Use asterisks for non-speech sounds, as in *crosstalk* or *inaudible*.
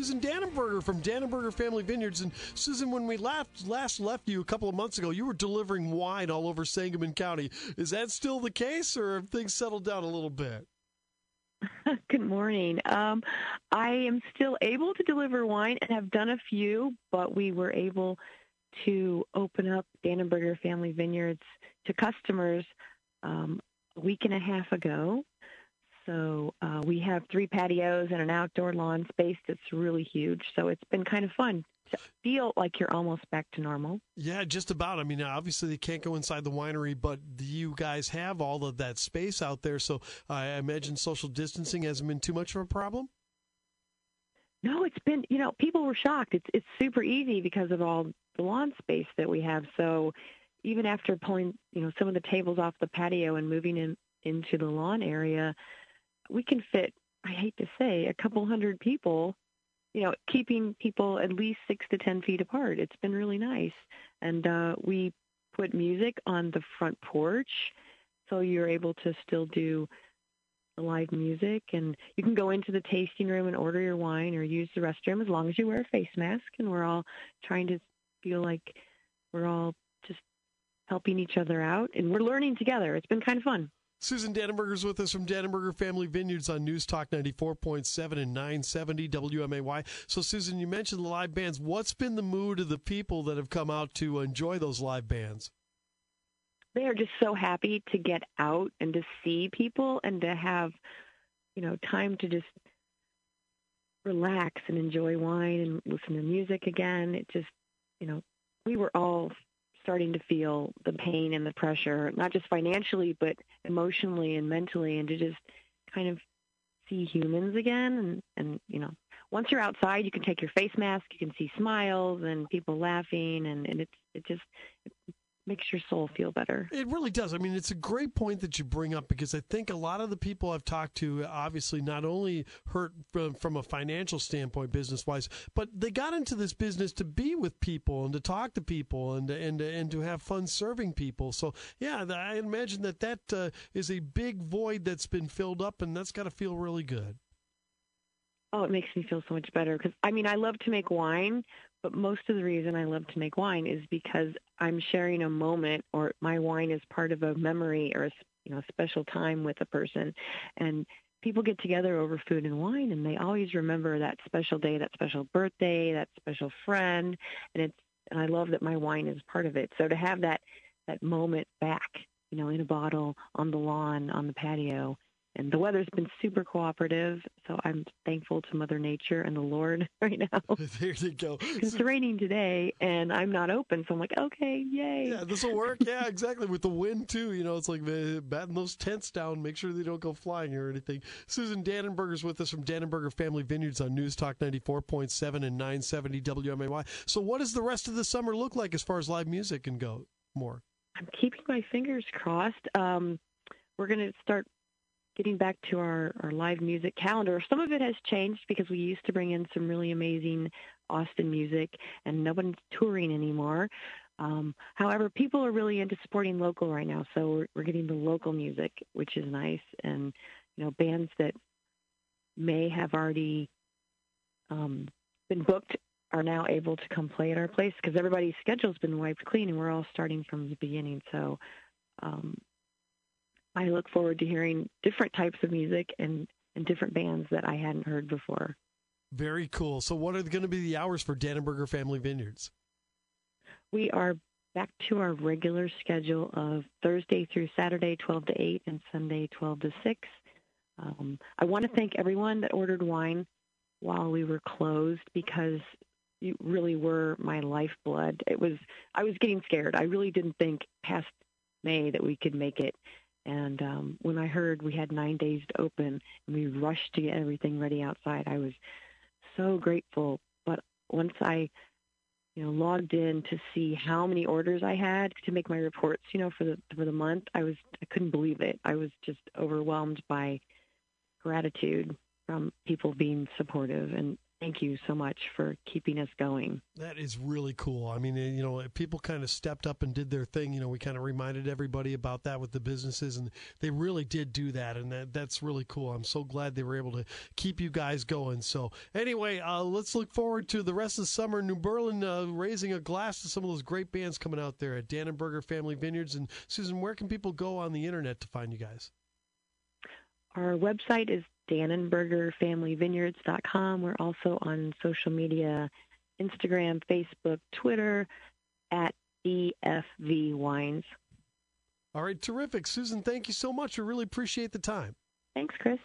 Susan Danenberger from Danenberger Family Vineyards. And Susan, when we last, last left you a couple of months ago, you were delivering wine all over Sangamon County. Is that still the case, or have things settled down a little bit? *laughs* Good morning. Um, I am still able to deliver wine and have done a few, but we were able to open up Danenberger Family Vineyards to customers um, a week and a half ago. So uh, we have three patios and an outdoor lawn space that's really huge. So it's been kind of fun to feel like you're almost back to normal. Yeah, just about. I mean, obviously they can't go inside the winery, but you guys have all of that space out there. So I imagine social distancing hasn't been too much of a problem. No, it's been. You know, people were shocked. It's it's super easy because of all the lawn space that we have. So even after pulling, you know, some of the tables off the patio and moving in into the lawn area, we can fit, I hate to say, a couple hundred people, you know, keeping people at least six to 10 feet apart. It's been really nice. And uh, we put music on the front porch so you're able to still do live music. And you can go into the tasting room and order your wine or use the restroom as long as you wear a face mask. And we're all trying to feel like we're all just helping each other out. And we're learning together. It's been kind of fun Susan Danenberger's with us from Danenberger Family Vineyards on News Talk 94.7 and 970 WMAY. So, Susan, you mentioned the live bands. What's been the mood of the people that have come out to enjoy those live bands? They are just so happy to get out and to see people and to have, you know, time to just relax and enjoy wine and listen to music again. It just, you know, we were all starting to feel the pain and the pressure, not just financially, but emotionally and mentally, and to just kind of see humans again. And, and you know, once you're outside, you can take your face mask, you can see smiles and people laughing, and, and it's it just makes your soul feel better. It really does. I mean, it's a great point that you bring up because I think a lot of the people I've talked to obviously not only hurt from, from a financial standpoint, business wise, but they got into this business to be with people and to talk to people and and and to have fun serving people. So yeah, I imagine that that uh, is a big void that's been filled up, and that's got to feel really good. Oh, it makes me feel so much better because I mean I love to make wine, but most of the reason I love to make wine is because I'm sharing a moment, or my wine is part of a memory or a you know special time with a person, and people get together over food and wine, and they always remember that special day, that special birthday, that special friend, and it's and I love that my wine is part of it. So to have that that moment back, you know, in a bottle on the lawn on the patio and the weather's been super cooperative, so I'm thankful to Mother Nature and the Lord *laughs* right now. *laughs* there you go. It's raining today, and I'm not open, so I'm like, okay, yay. Yeah, this will work. yeah, exactly. With the wind too, you know, it's like batting those tents down, make sure they don't go flying or anything. Susan Danenberger's with us from Danenberger Family Vineyards on News Talk 94.7 and 970 WMAY. So, what does the rest of the summer look like as far as live music can go? More. I'm keeping my fingers crossed. Um, we're going to start getting back to our, our live music calendar. Some of it has changed because we used to bring in some really amazing Austin music, and nobody's touring anymore. Um, however, people are really into supporting local right now, so we're, we're getting the local music, which is nice, and you know bands that may have already um, been booked are now able to come play at our place because everybody's schedule's been wiped clean, and we're all starting from the beginning. So um, I look forward to hearing different types of music and, and different bands that I hadn't heard before. Very cool. So, what are going to be the hours for Danenberger Family Vineyards? We are back to our regular schedule of Thursday through Saturday, 12 to 8, and Sunday, 12 to 6. Um, I want to thank everyone that ordered wine while we were closed because you really were my lifeblood. It was I was getting scared. I really didn't think past May that we could make it. And um, when I heard we had nine days to open and we rushed to get everything ready outside, I was so grateful. But once I, you know, logged in to see how many orders I had to make my reports, you know, for the for the month, I was I couldn't believe it. I was just overwhelmed by gratitude from people being supportive, and thank you so much for keeping us going. That is really cool. I mean, you know, people kind of stepped up and did their thing. You know, we kind of reminded everybody about that with the businesses, and they really did do that, and that that's really cool. I'm so glad they were able to keep you guys going. So, anyway, uh, let's look forward to the rest of the summer. New Berlin uh, raising a glass to some of those great bands coming out there at Danenberger Family Vineyards. And Susan, where can people go on the internet to find you guys? Our website is danenbergerfamilyvineyards.com. We're also on social media Instagram, Facebook, Twitter at DFV Wines. All right, terrific. Susan, thank you so much. We really appreciate the time. Thanks, Chris.